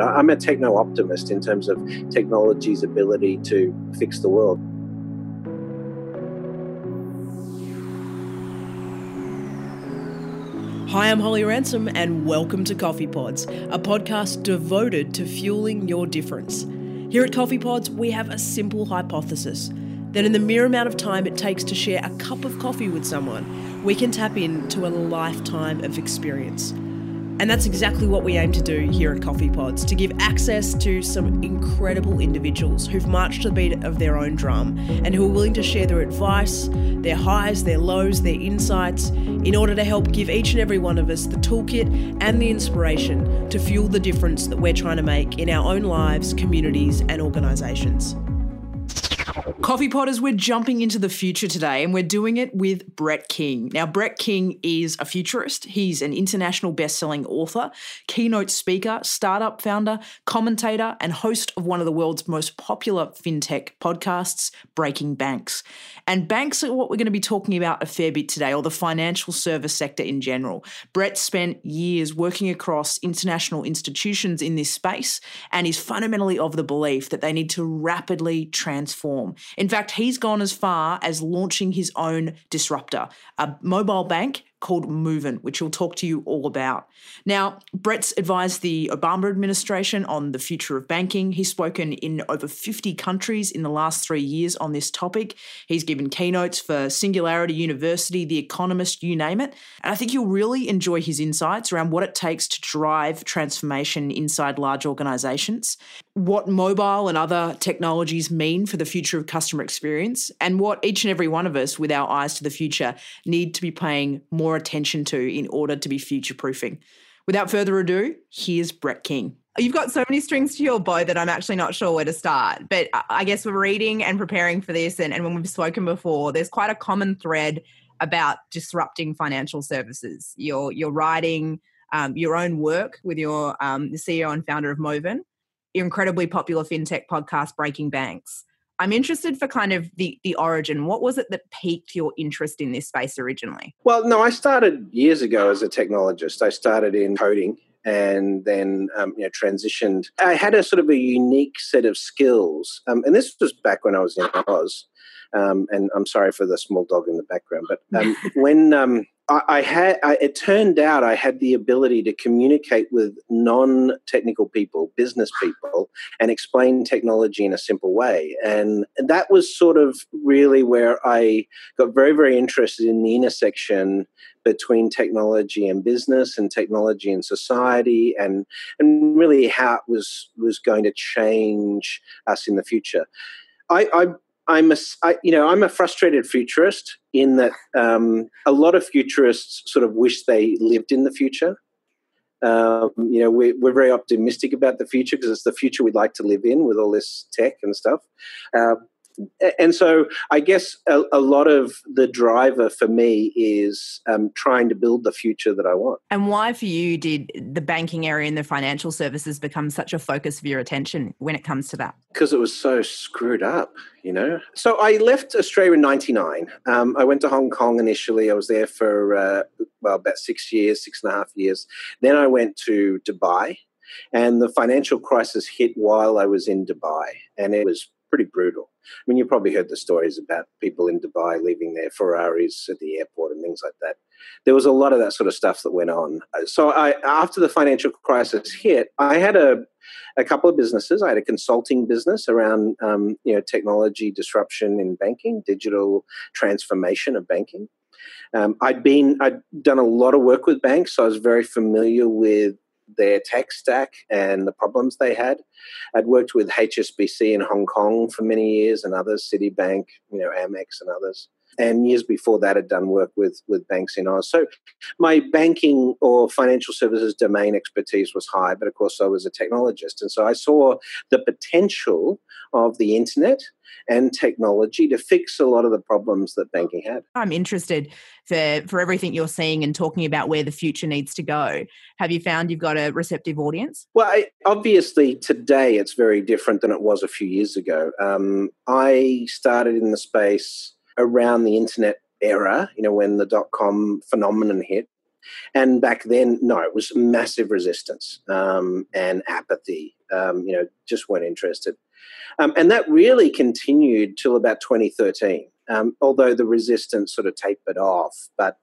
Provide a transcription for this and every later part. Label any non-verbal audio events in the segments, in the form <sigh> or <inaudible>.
I'm a techno optimist in terms of technology's ability to fix the world. Hi, I'm Holly Ransom, and welcome to Coffee Pods, a podcast devoted to fueling your difference. Here at Coffee Pods, we have a simple hypothesis that in the mere amount of time it takes to share a cup of coffee with someone, we can tap into a lifetime of experience. And that's exactly what we aim to do here at Coffee Pods to give access to some incredible individuals who've marched to the beat of their own drum and who are willing to share their advice, their highs, their lows, their insights in order to help give each and every one of us the toolkit and the inspiration to fuel the difference that we're trying to make in our own lives, communities, and organisations. Coffee Potters, we're jumping into the future today and we're doing it with Brett King. Now, Brett King is a futurist. He's an international best-selling author, keynote speaker, startup founder, commentator, and host of one of the world's most popular fintech podcasts, Breaking Banks. And banks are what we're going to be talking about a fair bit today, or the financial service sector in general. Brett spent years working across international institutions in this space and is fundamentally of the belief that they need to rapidly transform. In fact, he's gone as far as launching his own disruptor, a mobile bank called Moven, which he'll talk to you all about. Now, Brett's advised the Obama administration on the future of banking. He's spoken in over 50 countries in the last three years on this topic. He's given keynotes for Singularity University, The Economist, you name it. And I think you'll really enjoy his insights around what it takes to drive transformation inside large organizations, what mobile and other technologies mean for the future of customer experience, and what each and every one of us with our eyes to the future need to be paying more more attention to in order to be future proofing. Without further ado, here's Brett King. You've got so many strings to your bow that I'm actually not sure where to start. But I guess we're reading and preparing for this, and, and when we've spoken before, there's quite a common thread about disrupting financial services. You're you're writing um, your own work with your um, the CEO and founder of Moven, your incredibly popular fintech podcast Breaking Banks. I'm interested for kind of the the origin. What was it that piqued your interest in this space originally? Well, no, I started years ago as a technologist. I started in coding and then um, you know transitioned. I had a sort of a unique set of skills, um, and this was back when I was in Oz. Um, and I'm sorry for the small dog in the background, but um, <laughs> when um, I, I had, I, it turned out I had the ability to communicate with non-technical people, business people, and explain technology in a simple way, and that was sort of really where I got very, very interested in the intersection between technology and business and technology and society and and really how it was was going to change us in the future. I, I I'm a, I, you know, I'm a frustrated futurist in that um, a lot of futurists sort of wish they lived in the future. Um, you know, we, we're very optimistic about the future because it's the future we'd like to live in with all this tech and stuff. Uh, and so I guess a, a, lot of the driver for me is um, trying to build the future that I want. And why for you did the banking area and the financial services become such a focus of your attention when it comes to that? Because it was so screwed up, you know. So I left Australia in '99. Um, I went to Hong Kong initially. I was there for uh, well about six years, six and a half years. Then I went to Dubai. And the financial crisis hit while I was in Dubai, and it was pretty brutal. I mean, you probably heard the stories about people in Dubai leaving their Ferraris at the airport and things like that. There was a lot of that sort of stuff that went on. So, I, after the financial crisis hit, I had a, a couple of businesses. I had a consulting business around, um, you know, technology disruption in banking, digital transformation of banking. Um, I'd been, I'd done a lot of work with banks, so I was very familiar with their tech stack and the problems they had. I'd worked with HSBC in Hong Kong for many years and others, Citibank, you know, Amex and others. And years before that, had done work with with banks in Oz. So, my banking or financial services domain expertise was high, but of course, I was a technologist, and so I saw the potential of the internet and technology to fix a lot of the problems that banking had. I'm interested for, for everything you're seeing and talking about where the future needs to go. Have you found you've got a receptive audience? Well, I, obviously, today it's very different than it was a few years ago. Um, I started in the space around the internet era, you know, when the dot com phenomenon hit. And back then, no, it was massive resistance um, and apathy. Um, you know, just weren't interested. Um, and that really continued till about 2013, um, although the resistance sort of tapered off. But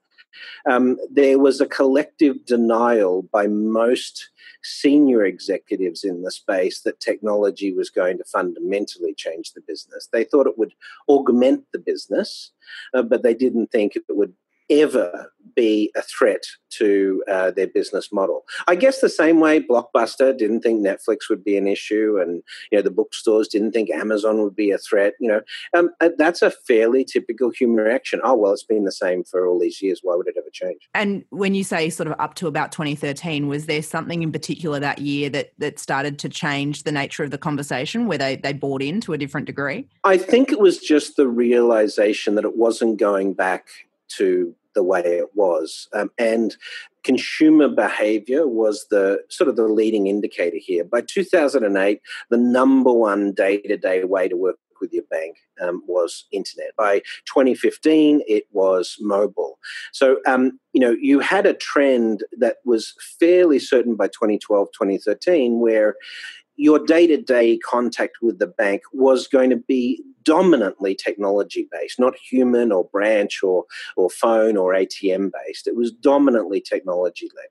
um, there was a collective denial by most senior executives in the space that technology was going to fundamentally change the business. They thought it would augment the business, uh, but they didn't think it would ever be a threat to uh, their business model. I guess the same way Blockbuster didn't think Netflix would be an issue, and you know the bookstores didn't think Amazon would be a threat. You know, um, uh, that's a fairly typical human reaction. Oh well, it's been the same for all these years. Why would it ever change? And when you say sort of up to about 2013, was there something in particular that year that that started to change the nature of the conversation, where they they bought in to a different degree? I think it was just the realization that it wasn't going back to the way it was. Um, and consumer behavior was the sort of the leading indicator here. By 2008, the number one day to day way to work with your bank um, was internet. By 2015, it was mobile. So, um, you know, you had a trend that was fairly certain by 2012, 2013, where your day to day contact with the bank was going to be dominantly technology based, not human or branch or, or phone or ATM based. It was dominantly technology led.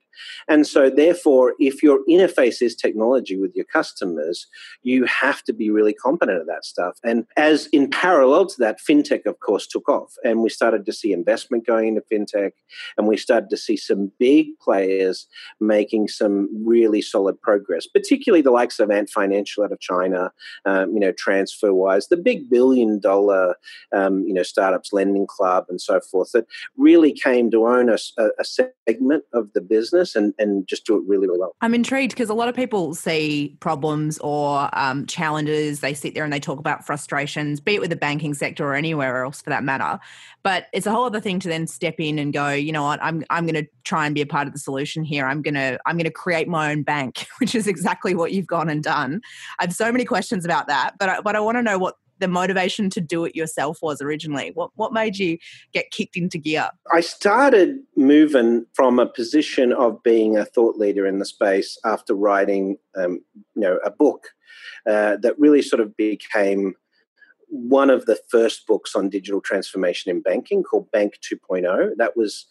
And so, therefore, if your interface is technology with your customers, you have to be really competent at that stuff. And as in parallel to that, fintech, of course, took off. And we started to see investment going into fintech. And we started to see some big players making some really solid progress, particularly the likes of Ant Financial out of China, um, you know, TransferWise, the big billion dollar, um, you know, startups lending club and so forth that really came to own a, a segment of the business business and, and just do it really, really well. I'm intrigued because a lot of people see problems or um, challenges. They sit there and they talk about frustrations, be it with the banking sector or anywhere else for that matter. But it's a whole other thing to then step in and go, you know what, I'm I'm going to try and be a part of the solution here. I'm going to I'm going to create my own bank, <laughs> which is exactly what you've gone and done. I have so many questions about that, but I, but I want to know what the motivation to do it yourself was originally? What what made you get kicked into gear? I started moving from a position of being a thought leader in the space after writing, um, you know, a book uh, that really sort of became one of the first books on digital transformation in banking called Bank 2.0. That was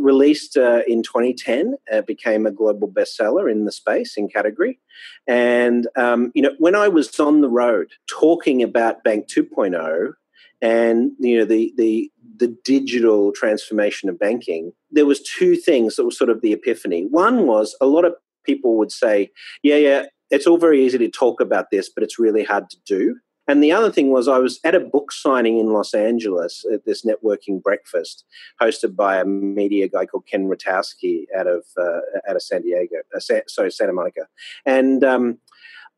released uh, in 2010, uh, became a global bestseller in the space in category. And, um, you know, when I was on the road talking about Bank 2.0 and, you know, the, the, the digital transformation of banking, there was two things that were sort of the epiphany. One was a lot of people would say, yeah, yeah, it's all very easy to talk about this, but it's really hard to do. And the other thing was, I was at a book signing in Los Angeles at this networking breakfast hosted by a media guy called Ken Rutkowski out of uh, out of San Diego, uh, sorry, Santa Monica, and. Um,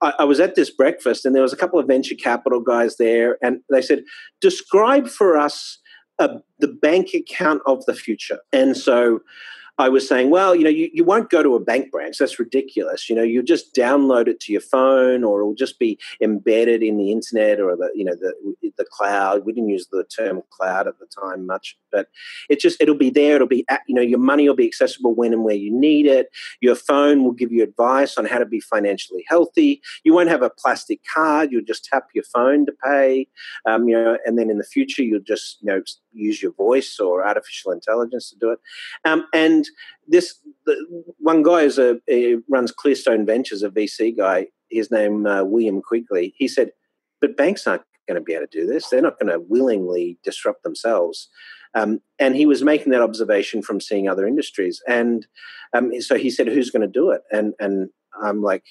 I, I was at this breakfast, and there was a couple of venture capital guys there, and they said, "Describe for us uh, the bank account of the future." And so, I was saying, well, you know, you, you won't go to a bank branch. That's ridiculous. You know, you just download it to your phone or it'll just be embedded in the internet or the, you know, the, the cloud. We didn't use the term cloud at the time much, but it just, it'll be there. It'll be, you know, your money will be accessible when and where you need it. Your phone will give you advice on how to be financially healthy. You won't have a plastic card. You'll just tap your phone to pay, um, you know, and then in the future, you'll just, you know, use your voice or artificial intelligence to do it. Um, and this the, one guy is a, runs Clearstone Ventures, a VC guy. His name uh, William Quigley. He said, "But banks aren't going to be able to do this. They're not going to willingly disrupt themselves." Um, and he was making that observation from seeing other industries. And um, so he said, "Who's going to do it?" And and I'm like,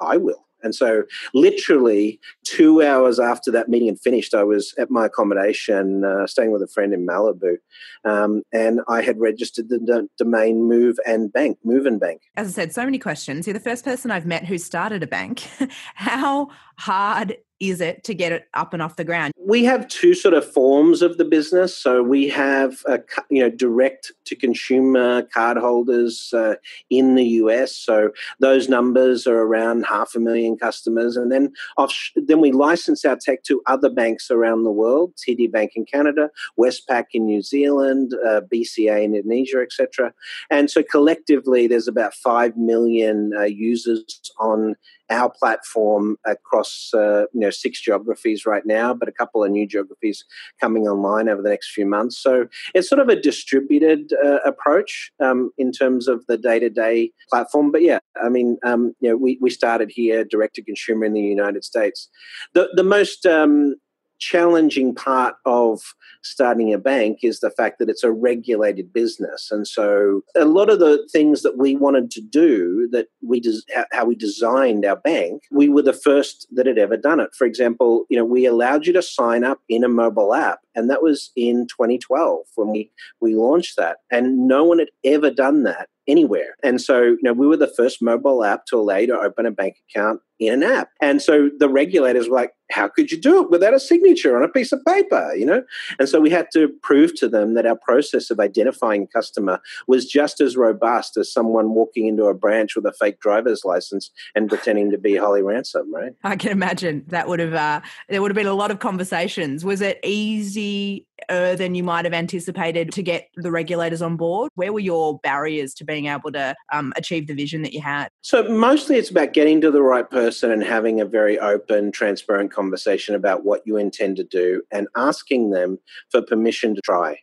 "I will." And so, literally, two hours after that meeting had finished, I was at my accommodation, uh, staying with a friend in Malibu, um, and I had registered the d- domain Movenbank, Move and Bank. As I said, so many questions. You're the first person I've met who started a bank. <laughs> How hard is it to get it up and off the ground? We have two sort of forms of the business. So we have, a, you know, direct to consumer cardholders uh, in the US. So those numbers are around half a million customers, and then off, then we license our tech to other banks around the world: TD Bank in Canada, Westpac in New Zealand, uh, BCA in Indonesia, etc. And so collectively, there's about five million uh, users on our platform across uh, you know six geographies right now, but a couple of new geographies coming online over the next few months. So it's sort of a distributed uh, approach um, in terms of the day to day platform. But yeah, I mean, um, you know, we we started here direct to consumer in the United States. The the most um, challenging part of starting a bank is the fact that it's a regulated business and so a lot of the things that we wanted to do that we des- how we designed our bank we were the first that had ever done it for example you know we allowed you to sign up in a mobile app and that was in 2012 when we we launched that and no one had ever done that anywhere. And so, you know, we were the first mobile app to allow you to open a bank account in an app. And so the regulators were like, how could you do it without a signature on a piece of paper, you know? And so we had to prove to them that our process of identifying customer was just as robust as someone walking into a branch with a fake driver's license and <laughs> pretending to be Holly Ransom, right? I can imagine that would have uh, there would have been a lot of conversations. Was it easier than you might have anticipated to get the regulators on board? Where were your barriers to being able to um, achieve the vision that you had? So, mostly it's about getting to the right person and having a very open, transparent conversation about what you intend to do and asking them for permission to try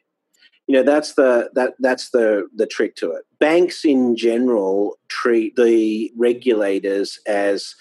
you know that's the that that's the the trick to it banks in general treat the regulators as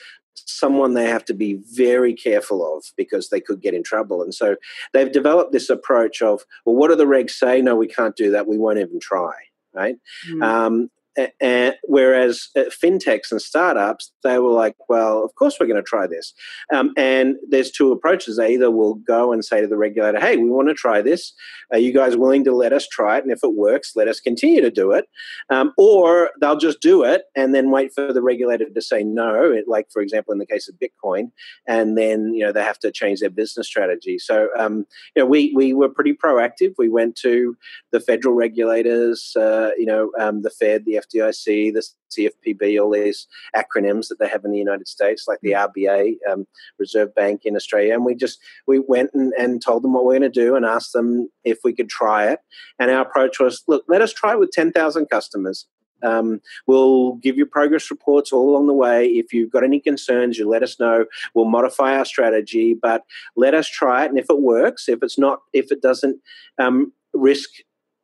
someone they have to be very careful of because they could get in trouble. And so they've developed this approach of, well, what do the regs say? No, we can't do that. We won't even try. Right. Mm. Um, and whereas fintechs and startups, they were like, well, of course we're going to try this. Um, and there's two approaches. They either will go and say to the regulator, hey, we want to try this. Are you guys willing to let us try it? And if it works, let us continue to do it. Um, or they'll just do it and then wait for the regulator to say no, like, for example, in the case of Bitcoin. And then, you know, they have to change their business strategy. So, um, you know, we, we were pretty proactive. We went to the federal regulators, uh, you know, um, the Fed, the FDIC, the CFPB, all these acronyms that they have in the United States, like the mm. RBA, um, Reserve Bank in Australia. And we just we went and, and told them what we're going to do and asked them if we could try it. And our approach was, look, let us try it with 10,000 customers. Um, we'll give you progress reports all along the way. If you've got any concerns, you let us know. We'll modify our strategy, but let us try it. And if it works, if it's not, if it doesn't um, risk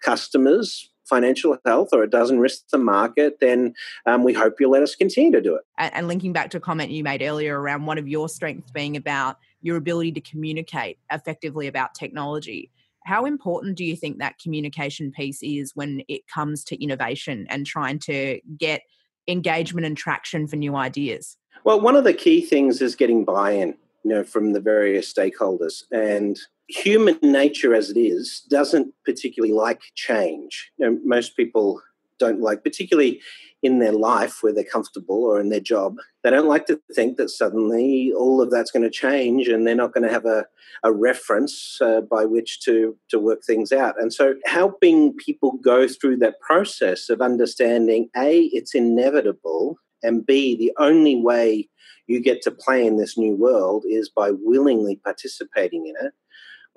customers financial health or it doesn't risk the market, then um, we hope you'll let us continue to do it. And, and linking back to a comment you made earlier around one of your strengths being about your ability to communicate effectively about technology. How important do you think that communication piece is when it comes to innovation and trying to get engagement and traction for new ideas? Well, one of the key things is getting buy-in, you know, from the various stakeholders. And human nature as it is doesn't particularly like change. You know, most people don't like, particularly in their life where they're comfortable or in their job, they don't like to think that suddenly all of that's going to change and they're not going to have a, a reference uh, by which to, to work things out. And so helping people go through that process of understanding A, it's inevitable, and B, the only way you get to play in this new world is by willingly participating in it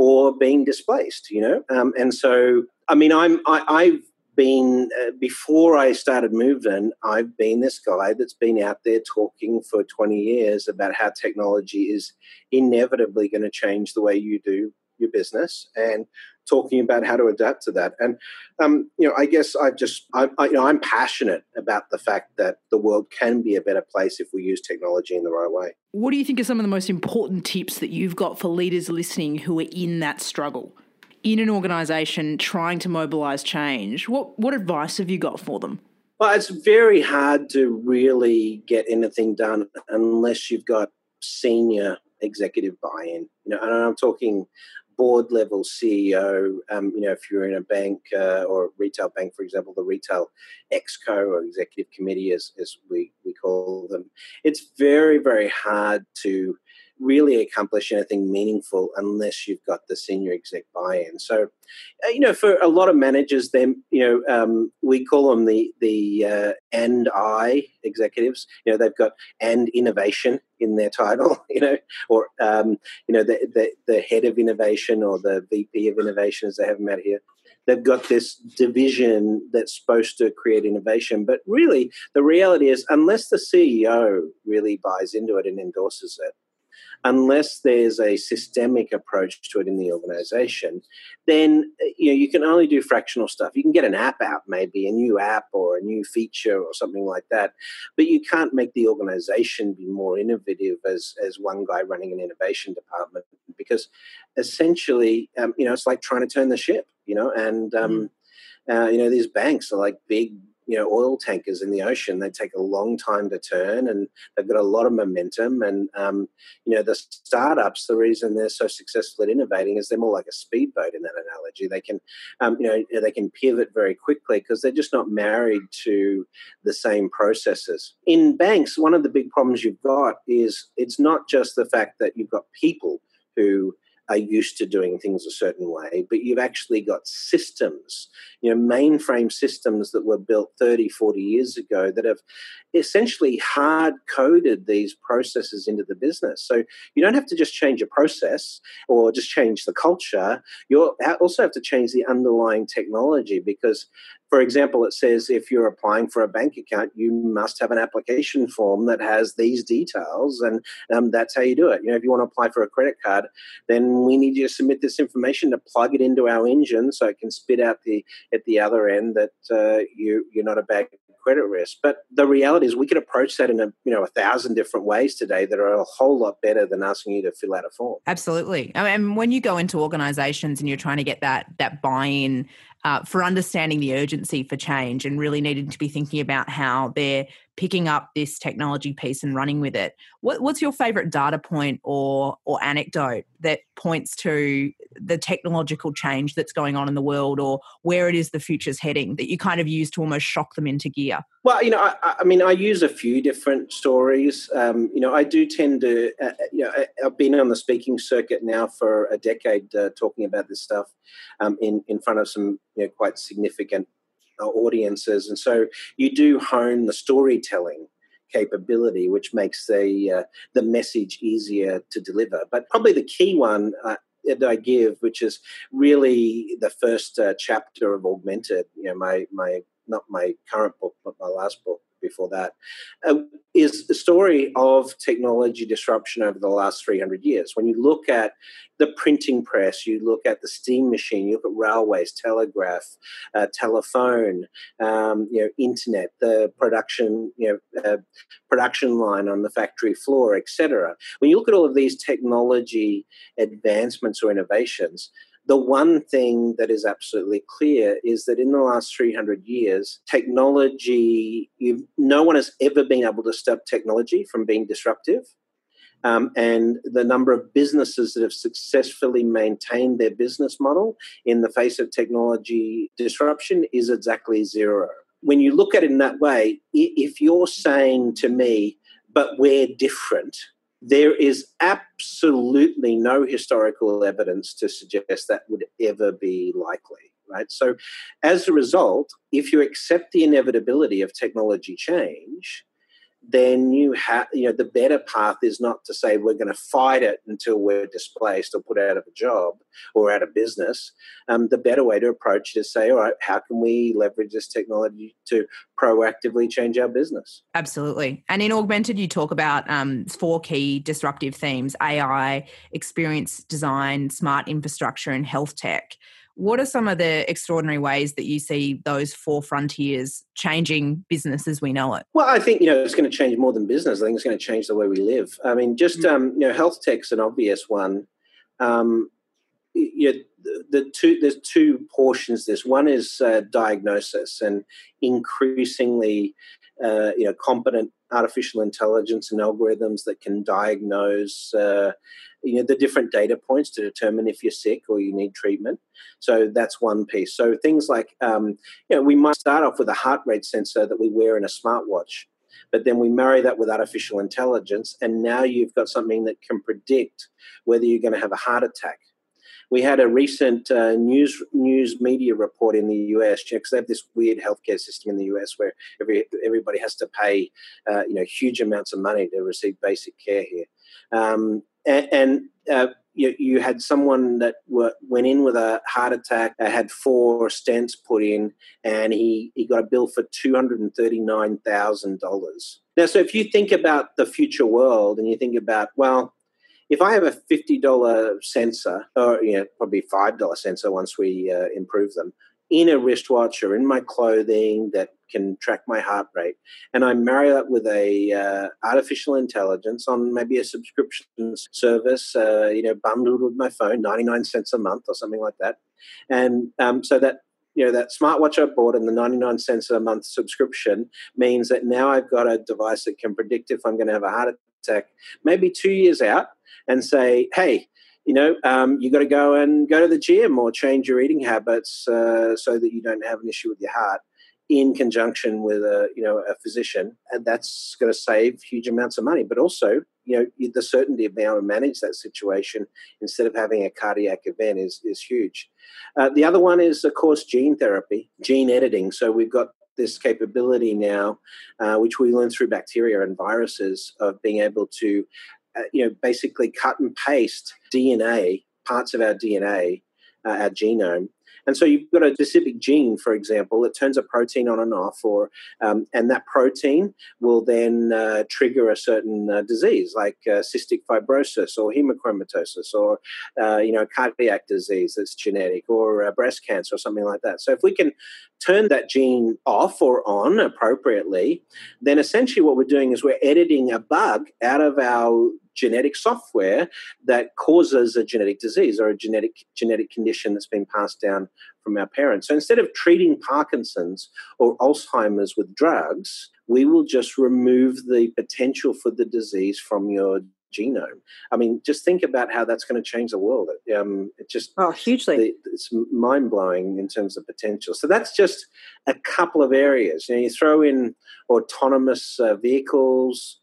or being displaced, you know? Um, and so, I mean, I'm, I, I've been, uh, before I started Moven, I've been this guy that's been out there talking for 20 years about how technology is inevitably going to change the way you do your business and talking about how to adapt to that. And um, you know, I guess I just I, I, you know I'm passionate about the fact that the world can be a better place if we use technology in the right way. What do you think are some of the most important tips that you've got for leaders listening who are in that struggle? In an organization trying to mobilize change, what, what advice have you got for them? Well, it's very hard to really get anything done unless you've got senior executive buy-in. You know, and I'm talking board level CEO, um, you know, if you're in a bank uh, or a retail bank, for example, the retail exco or executive committee, as, as we, we call them, it's very, very hard to really accomplish anything meaningful unless you've got the senior exec buy-in. So, uh, you know, for a lot of managers, then you know, um, we call them the the uh, and I executives. You know, they've got and innovation in their title. <laughs> You know, or um, you know, the, the the head of innovation or the VP of innovation, as they have them out here they've got this division that's supposed to create innovation. But really, the reality is, unless the CEO really buys into it and endorses it, unless there's a systemic approach to it in the organization, then you know you can only do fractional stuff. You can get an app out, maybe a new app or a new feature or something like that, but you can't make the organization be more innovative as as one guy running an innovation department because essentially, um, you know, it's like trying to turn the ship, you know, and um, mm-hmm. uh, you know these banks are like big you know oil tankers in the ocean they take a long time to turn and they've got a lot of momentum and um, you know the startups the reason they're so successful at innovating is they're more like a speedboat in that analogy. They can um, you know they can pivot very quickly because they're just not married to the same processes. In banks one of the big problems you've got is it's not just the fact that you've got people who are used to doing things a certain way, but you've actually got systems, you know, mainframe systems that were built 30, 40 years ago that have essentially hard coded these processes into the business. So you don't have to just change a process or just change the culture. You also have to change the underlying technology because for example, it says if you're applying for a bank account, you must have an application form that has these details, and um, that's how you do it. You know, if you want to apply for a credit card, then we need you to submit this information to plug it into our engine so it can spit out the at the other end that uh, you you're not a bad credit risk. But the reality is, we could approach that in a you know a thousand different ways today that are a whole lot better than asking you to fill out a form. Absolutely. I mean, when you go into organisations and you're trying to get that that buy-in uh, for understanding the urgency for change and really needing to be thinking about how they're picking up this technology piece and running with it. What, what's your favorite data point or or anecdote that points to the technological change that's going on in the world or where it is the future's heading that you kind of use to almost shock them into gear? Well, you know, I, I mean, I use a few different stories. Um, you know, I do tend to, uh, uh you know, I've been on the speaking circuit now for a decade uh, talking about this stuff um, in in front of some you know quite significant audiences, and so you do hone the storytelling capability, which makes the uh, the message easier to deliver. But probably the key one. Uh, that I give, which is really the first uh, chapter of Augmented, you know, my my not my current book, but my last book, before that, uh, is the story of technology disruption over the last 300 years. When you look at the printing press, you look at the steam machine, you look at railways, telegraph, uh, telephone, um, you know, internet, the production, you know, uh, production line on the factory floor, etc. When you look at all of these technology advancements or innovations, the one thing that is absolutely clear is that in the last 300 years, technology, no one has ever been able to stop technology from being disruptive. Um, and the number of businesses that have successfully maintained their business model in the face of technology disruption is exactly zero. When you look at it in that way, if you're saying to me, but we're different, there is absolutely no historical evidence to suggest that would ever be likely, right? So, as a result, if you accept the inevitability of technology change, then you have, you know, the better path is not to say we're going to fight it until we're displaced or put out of a job or out of business. Um, the better way to approach it is say, all right, how can we leverage this technology to proactively change our business? Absolutely. And in Augmented, you talk about um, four key disruptive themes AI, experience design, smart infrastructure, and health tech. What are some of the extraordinary ways that you see those four frontiers changing business as we know it? Well, I think you know it's going to change more than business. I think it's going to change the way we live. I mean, just mm-hmm. um, you know, health tech's an obvious one. Um, you know, the, two there's two portions. This one is uh, diagnosis and increasingly, uh, you know, competent artificial intelligence and algorithms that can diagnose uh, you know the different data points to determine if you're sick or you need treatment so that's one piece so things like um, you know we might start off with a heart rate sensor that we wear in a smartwatch but then we marry that with artificial intelligence, and now you've got something that can predict whether you're going to have a heart attack. We had a recent uh, news news media report in the US because they have this weird healthcare system in the US where every everybody has to pay uh, you know huge amounts of money to receive basic care here, um, and, and uh, you, you had someone that were, went in with a heart attack, uh, had four stents put in, and he, he got a bill for $239,000. Now, so if you think about the future world and you think about, well, if I have a $50 sensor, or you know, probably $5 sensor once we uh, improve them, in a wristwatch or in my clothing that can track my heart rate, and I marry that with a uh, artificial intelligence on maybe a subscription service, uh, you know, bundled with my phone, ninety nine cents a month or something like that, and um, so that you know that smartwatch I bought and the 99 cents a month subscription means that now I've got a device that can predict if I'm going to have a heart attack maybe two years out and say, hey, you know, um, you got to go and go to the gym or change your eating habits uh, so that you don't have an issue with your heart in conjunction with a you know a physician. And that's going to save huge amounts of money. But also you know the certainty of being able to manage that situation instead of having a cardiac event is is huge. Uh, the other one is of course gene therapy gene editing. So we've got this capability now uh, which we learned through bacteria and viruses of being able to uh, you know, basically cut and paste DNA, parts of our DNA, uh, our genome. And so you've got a specific gene, for example, that turns a protein on and off, or um, and that protein will then uh, trigger a certain uh, disease like uh, cystic fibrosis or hemochromatosis or uh, you know cardiac disease that's genetic or uh, breast cancer or something like that. So if we can turn that gene off or on appropriately, then essentially what we're doing is we're editing a bug out of our genetic software that causes a genetic disease or a genetic genetic condition that's been passed down from our parents. So instead of treating Parkinson's or Alzheimer's with drugs, we will just remove the potential for the disease from your genome. I mean, just think about how that's going to change the world. Um, it just oh hugely. it's mind blowing in terms of potential. So that's just a couple of areas. You know, you throw in autonomous uh, vehicles,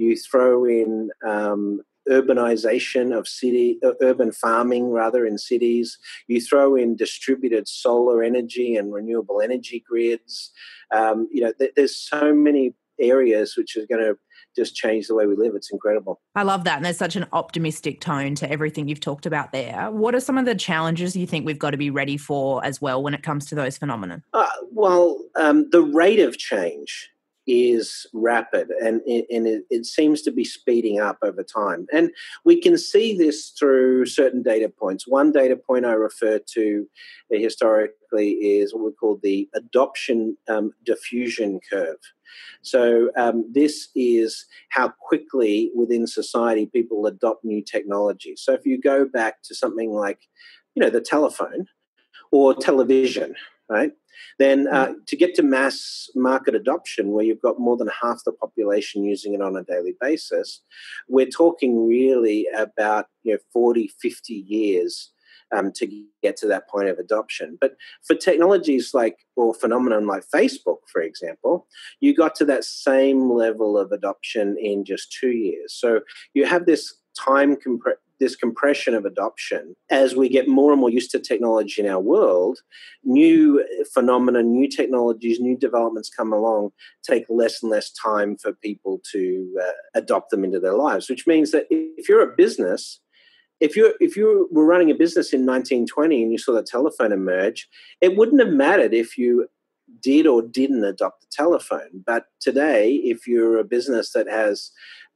you throw in um, urbanization of city, uh, urban farming rather in cities. You throw in distributed solar energy and renewable energy grids. Um, you know, th- there's so many areas which are going to just change the way we live. It's incredible. I love that. And there's such an optimistic tone to everything you've talked about there. What are some of the challenges you think we've got to be ready for as well when it comes to those phenomena? Uh, well, um, the rate of change is rapid and, and it, it, seems to be speeding up over time. And we can see this through certain data points. One data point I refer to historically is what we call the adoption um, diffusion curve. So, um, this is how quickly within society people adopt new technology. So, if you go back to something like, you know, the telephone or television, right? Then uh, to get to mass market adoption, where you've got more than half the population using it on a daily basis, we're talking really about you know 40, 50 years um, to get to that point of adoption. But for technologies like or phenomenon like Facebook, for example, you got to that same level of adoption in just two years. So you have this time compre- this compression of adoption as we get more and more used to technology in our world new phenomena new technologies new developments come along take less and less time for people to uh, adopt them into their lives which means that if you're a business if you if you were running a business in 1920 and you saw the telephone emerge it wouldn't have mattered if you did or didn't adopt the telephone. But today if you're a business that has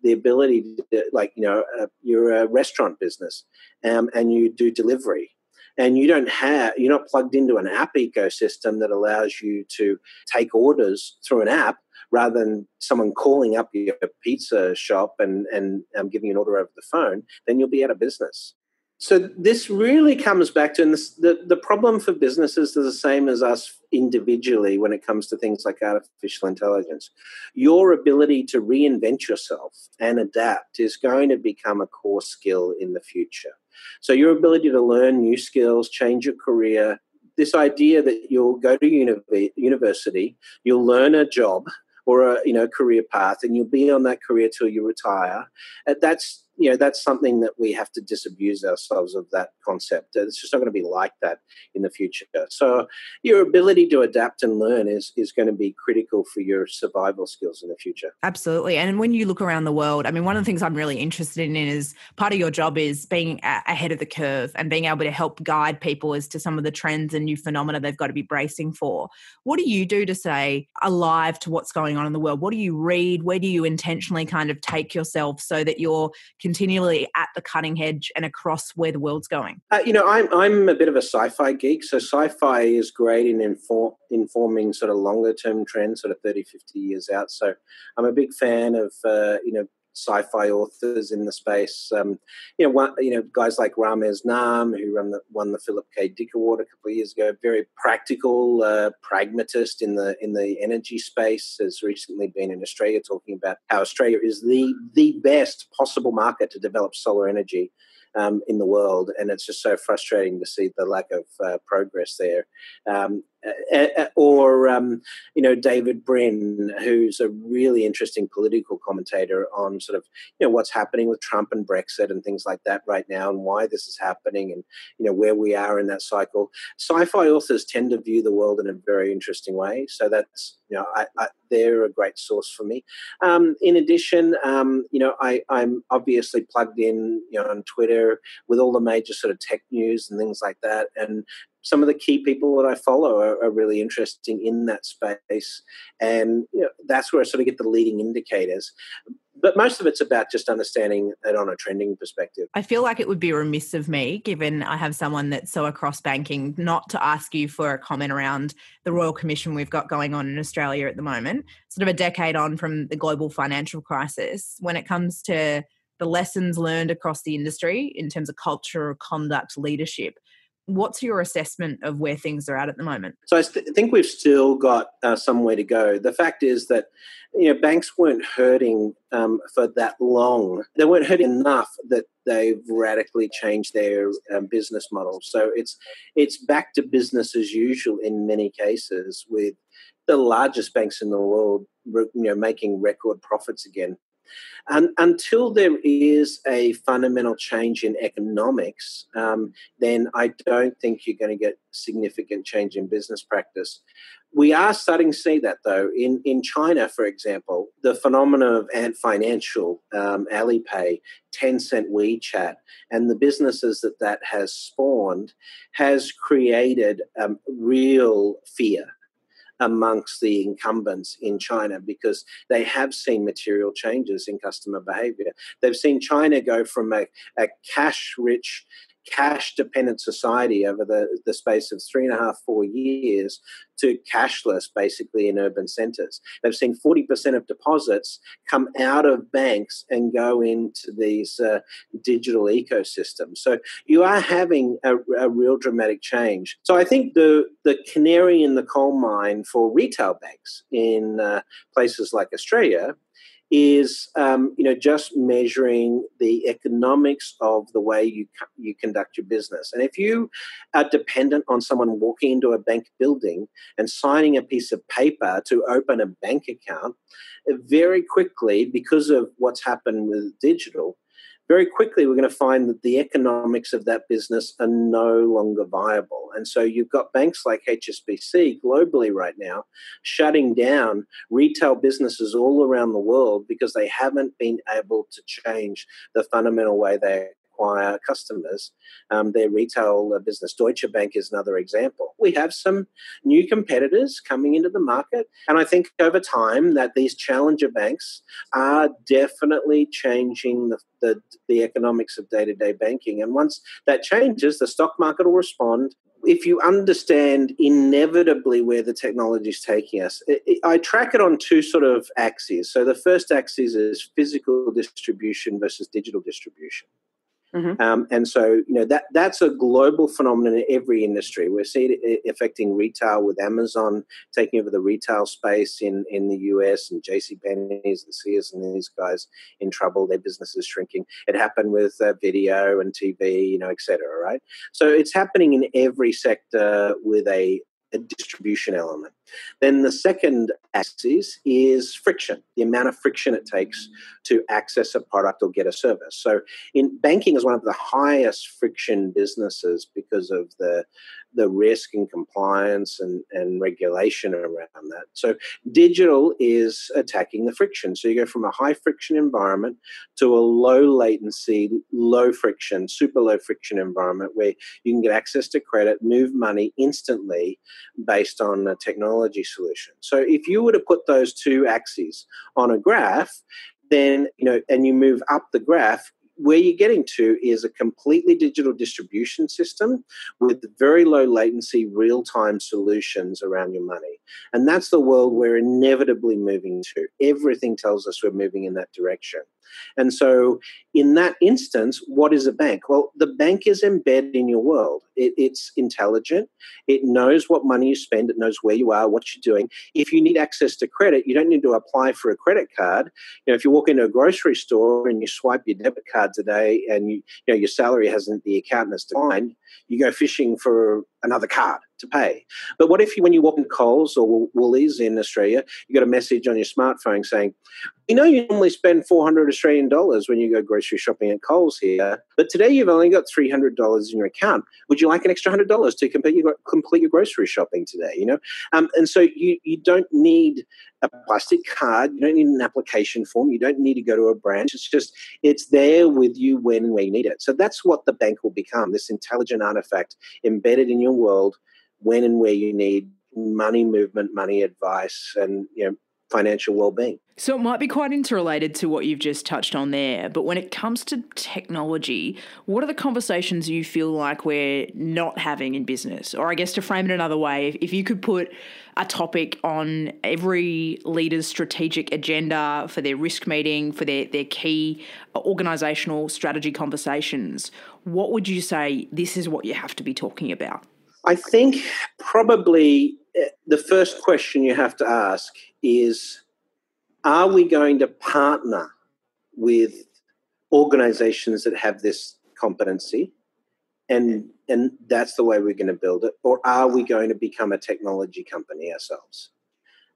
the ability to, like, you know, uh, you're a restaurant business um, and you do delivery and you don't have, you're not plugged into an app ecosystem that allows you to take orders through an app rather than someone calling up your pizza shop and, and um, giving an order over the phone, then you'll be out of business. So this really comes back to, and this, the, the problem for businesses is the same as us individually when it comes to things like artificial intelligence. Your ability to reinvent yourself and adapt is going to become a core skill in the future. So your ability to learn new skills, change your career, this idea that you'll go to university, you'll learn a job, or a you know career path, and you'll be on that career till you retire. Uh, that's you know that's something that we have to disabuse ourselves of that concept. Uh, it's just not going to be like that in the future. So your ability to adapt and learn is is going to be critical for your survival skills in the future. Absolutely. And when you look around the world i mean one of the things i'm really interested in is part of your job is being ahead of the curve and being able to help guide people as to some of the trends and new phenomena they've got to be bracing for. What do you do to stay alive to what's going on in the world? What do you read? Where do you intentionally kind of take yourself so that you're continually at the cutting edge and across where the world's going? Uh, you know, I'm, I'm a bit of a sci fi geek. So sci fi is great in inform, informing sort of longer term trends, sort of 30, 50 years out. So I'm a big fan of, uh, you know, sci-fi authors in the space. Um, you know, one, you know, guys like Ramez Naam, who run the, won the Philip K. Dick Award a couple of years ago. Very practical, uh, pragmatist in the in the energy space. Has recently been in Australia talking about how Australia is the the best possible market to develop solar energy um, in the world, and it's just so frustrating to see the lack of uh, progress there. Um, or um, you know David Brin, who's a really interesting political commentator on sort of you know what's happening with Trump and Brexit and things like that right now, and why this is happening, and you know where we are in that cycle. Sci-fi authors tend to view the world in a very interesting way, so that's you know I, I, they're a great source for me. Um, in addition, um, you know I, I'm obviously plugged in you know on Twitter with all the major sort of tech news and things like that, and some of the key people that I follow are, are really interesting in that space, and you know, that's where I sort of get the leading indicators. But most of it's about just understanding it on a trending perspective. I feel like it would be remiss of me, given I have someone that's so across banking, not to ask you for a comment around the Royal Commission we've got going on in Australia at the moment, sort of a decade on from the global financial crisis. When it comes to the lessons learned across the industry in terms of culture, conduct, leadership, what's your assessment of where things are at at the moment? So I th- think we've still got uh, some way to go. The fact is that you know banks weren't hurting um, for that long. They weren't hurting enough that they've radically changed their um, business model. So it's it's back to business as usual in many cases with the largest banks in the world you know making record profits again and until there is a fundamental change in economics, um, then I don't think you're going to get significant change in business practice. We are starting to see that though. In in China, for example, the phenomenon of Ant Financial, um, Alipay, Tencent, WeChat, and the businesses that that has spawned has created um, real fear amongst the incumbents in China because they have seen material changes in customer behavior. They've seen China go from a, a cash rich cash dependent society over the, the space of three and a half, four years to cashless basically in urban centers. They've seen 40% of deposits come out of banks and go into these uh, digital ecosystems. So you are having a, a, real dramatic change. So I think the, the canary in the coal mine for retail banks in uh, places like Australia is um, you know just measuring the economics of the way you you conduct your business. And if you are dependent on someone walking into a bank building and signing a piece of paper to open a bank account, very quickly because of what's happened with digital, very quickly we're going to find that the economics of that business are no longer viable. And so you've got banks like HSBC globally right now shutting down retail businesses all around the world because they haven't been able to change the fundamental way they acquire customers. Um, their retail uh, business, Deutsche Bank, is another example. We have some new competitors coming into the market, and I think over time that these challenger banks are definitely changing the, the, the economics of day to day banking. And once that changes, the stock market will respond if you understand inevitably where the technology is taking us, I track it on two sort of axes. So the first axis is physical distribution versus digital distribution. Mm-hmm. Um, and so, you know, that that's a global phenomenon in every industry. We're seeing it affecting retail with Amazon taking over the retail space in, in the US and J.C. Penney's and Sears and these guys in trouble. Their business is shrinking. It happened with uh, video and TV, you know, et cetera, right? So it's happening in every sector with a, a distribution element. Then the second axis is friction, the amount of friction it takes to access a product or get a service. So, in banking is one of the highest friction businesses because of the the risk and compliance and, and regulation around that. So, digital is attacking the friction. So, you go from a high friction environment to a low latency, low friction, super low friction environment where you can get access to credit, move money instantly based on a technology solution. So, if you were to put those two axes on a graph, then you know, and you move up the graph, where you're getting to is a completely digital distribution system with very low latency, real time solutions around your money. And that's the world we're inevitably moving to. Everything tells us we're moving in that direction. And so, in that instance, what is a bank? Well, the bank is embedded in your world. It, it's intelligent. It knows what money you spend. It knows where you are, what you're doing. If you need access to credit, you don't need to apply for a credit card. You know, if you walk into a grocery store and you swipe your debit card today, and you, you know your salary hasn't, the account has declined, you go fishing for another card to pay. But what if you, when you walk in Coles or Woolies in Australia, you get a message on your smartphone saying, "We know you normally spend 400 Australian dollars when you go grocery shopping at Coles here, but today you've only got 300 dollars in your account. Would you like an extra hundred dollars to complete your complete your grocery shopping today?" You know, um, and so you you don't need a plastic card. You don't need an application form. You don't need to go to a branch. It's just it's there with you when you need it. So that's what the bank will become: this intelligent artifact embedded in your world when and where you need money movement, money advice, and you know financial well-being. So it might be quite interrelated to what you've just touched on there, but when it comes to technology, what are the conversations you feel like we're not having in business? Or I guess to frame it another way, if, you could put a topic on every leader's strategic agenda for their risk meeting, for their, their key organizational strategy conversations, what would you say this is what you have to be talking about? I think probably eh, the first question you have to ask is Are we going to partner with organizations that have this competency? And, and that's the way we're going to build it. Or are we going to become a technology company ourselves?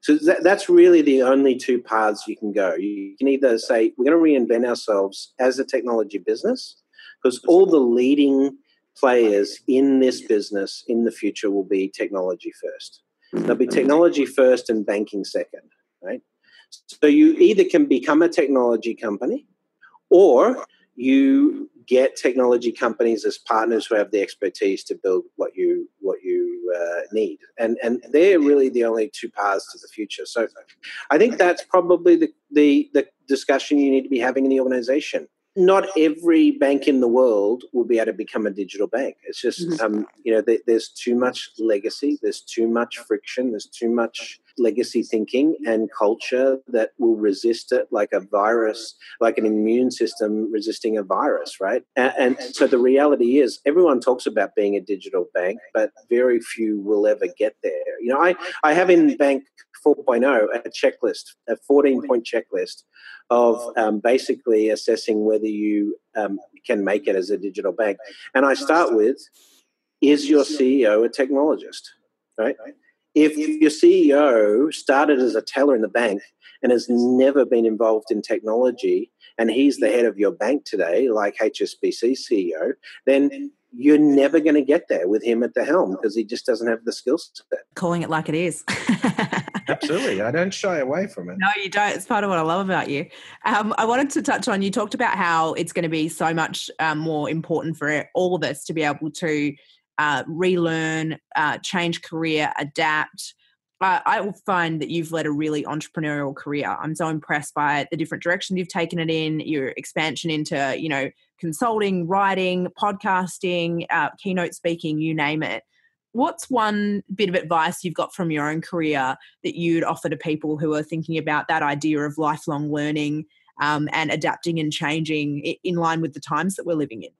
So that, that's really the only two paths you can go. You can either say, we're going to reinvent ourselves as a technology business, because all the leading players in this business in the future will be technology first. They'll be technology first and banking second, right? So you either can become a technology company or you get technology companies as partners who have the expertise to build what you what you uh, need and and they're really the only two paths to the future so i think that's probably the the, the discussion you need to be having in the organization not every bank in the world will be able to become a digital bank. It's just, mm-hmm. um, you know, th- there's too much legacy, there's too much friction, there's too much legacy thinking and culture that will resist it like a virus, like an immune system resisting a virus, right? And, and so the reality is, everyone talks about being a digital bank, but very few will ever get there. You know, I, I have in Bank 4.0 a checklist, a 14 point checklist of um, basically assessing whether you um, can make it as a digital bank. And I start with is your CEO a technologist? Right? If your CEO started as a teller in the bank and has never been involved in technology, and he's the head of your bank today, like HSBC CEO, then you're never going to get there with him at the helm because he just doesn't have the skills skill set. Calling it like it is. <laughs> Absolutely. I don't shy away from it. No, you don't. It's part of what I love about you. Um, I wanted to touch on you talked about how it's going to be so much um, more important for all of us to be able to uh, relearn, uh, change career, adapt. Uh, I find that you've led a really entrepreneurial career. I'm so impressed by the different directions you've taken it in, your expansion into, you know, consulting, writing, podcasting, uh, keynote speaking, you name it what's one bit of advice you've got from your own career that you'd offer to people who are thinking about that idea of lifelong learning um, and adapting and changing in line with the times that we're living in?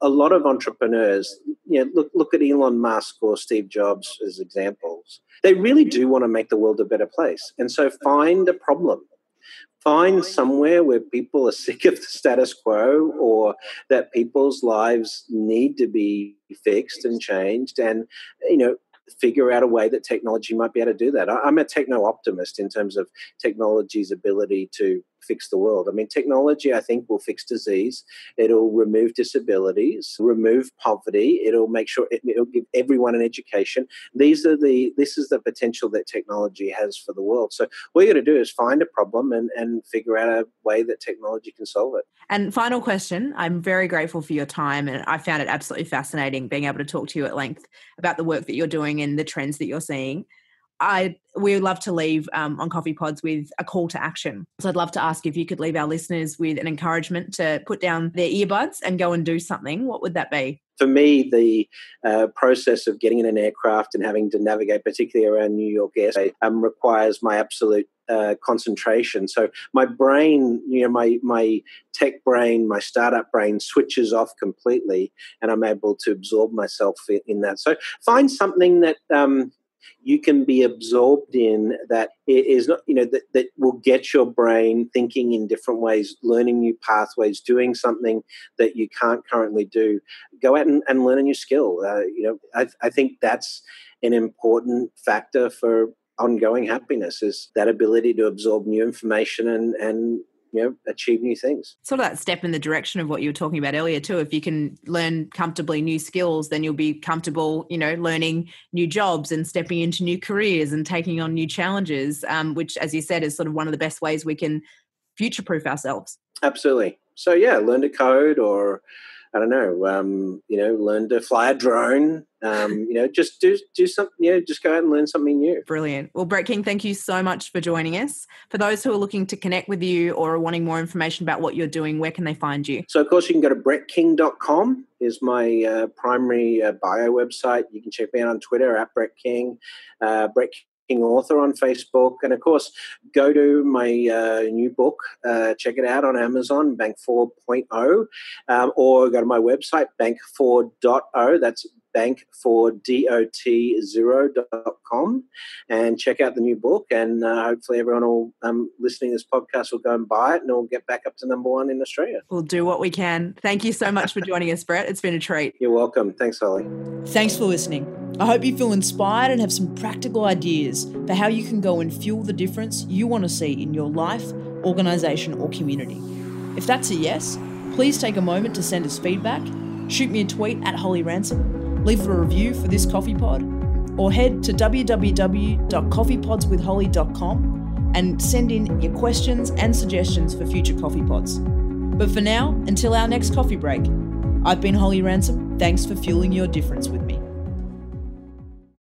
A lot of entrepreneurs, you know, look look at Elon Musk or Steve Jobs as examples. They really do want to make the world a better place, and so find a problem find somewhere where people are <laughs> sick of the status quo or that people's lives need to be fixed and changed and you know figure out a way that technology might be able to do that. I'm a techno optimist in terms of technology's ability to fix the world. I mean, technology, I think, will fix disease. It'll remove disabilities, remove poverty. It'll make sure it, will give everyone an education. These are the this is the potential that technology has for the world. So what you're going to do is find a problem and and figure out a way that technology can solve it. And final question: I'm very grateful for your time, and I found it absolutely fascinating being able to talk to you at length about the work that you're doing and the trends that you're seeing. I we would love to leave um, on Coffee Pods with a call to action. So I'd love to ask if you could leave our listeners with an encouragement to put down their earbuds and go and do something. What would that be? For me, the uh, process of getting in an aircraft and having to navigate, particularly around New York airspace, um, requires my absolute uh, concentration. So my brain, you know, my my tech brain, my startup brain switches off completely, and I'm able to absorb myself in that. So find something that um, you can be absorbed in that is not you know that, that will get your brain thinking in different ways learning new pathways doing something that you can't currently do. Go out and, and learn a new skill. Uh, you know I, I think that's an important factor for ongoing happiness is that ability to absorb new information and and you know achieve new things. Sort of that step in the direction of what you were talking about earlier too. If you can learn comfortably new skills then you'll be comfortable you know learning new jobs and stepping into new careers and taking on new challenges um, which as you said is sort of one of the best ways we can future proof ourselves. Absolutely. So yeah learn to code or I don't know, um, you know, learn to fly a drone. Um, you know, just do do something. You know, just go out and learn something new. Brilliant. Well, Brett King, thank you so much for joining us. For those who are looking to connect with you or are wanting more information about what you're doing, where can they find you? So, of course, you can go to brettking.com is my uh, primary uh, bio website. You can check me out on Twitter at Brett King. Uh, Brett author on Facebook. And of course, go to my uh, new book, uh, check it out on Amazon, Bank 4.0, um, or go to my website, bank4.0. That's bank for dot0.com and check out the new book. And uh, hopefully, everyone will um, listening to this podcast will go and buy it and it'll get back up to number one in Australia. We'll do what we can. Thank you so much for joining us, Brett. It's been a treat. You're welcome. Thanks, Holly. Thanks for listening. I hope you feel inspired and have some practical ideas for how you can go and fuel the difference you want to see in your life, organisation, or community. If that's a yes, please take a moment to send us feedback, shoot me a tweet at Holly Ransom leave a review for this coffee pod, or head to www.coffeepodswithholly.com and send in your questions and suggestions for future coffee pods. But for now, until our next coffee break, I've been Holly Ransom. Thanks for fueling your difference with me.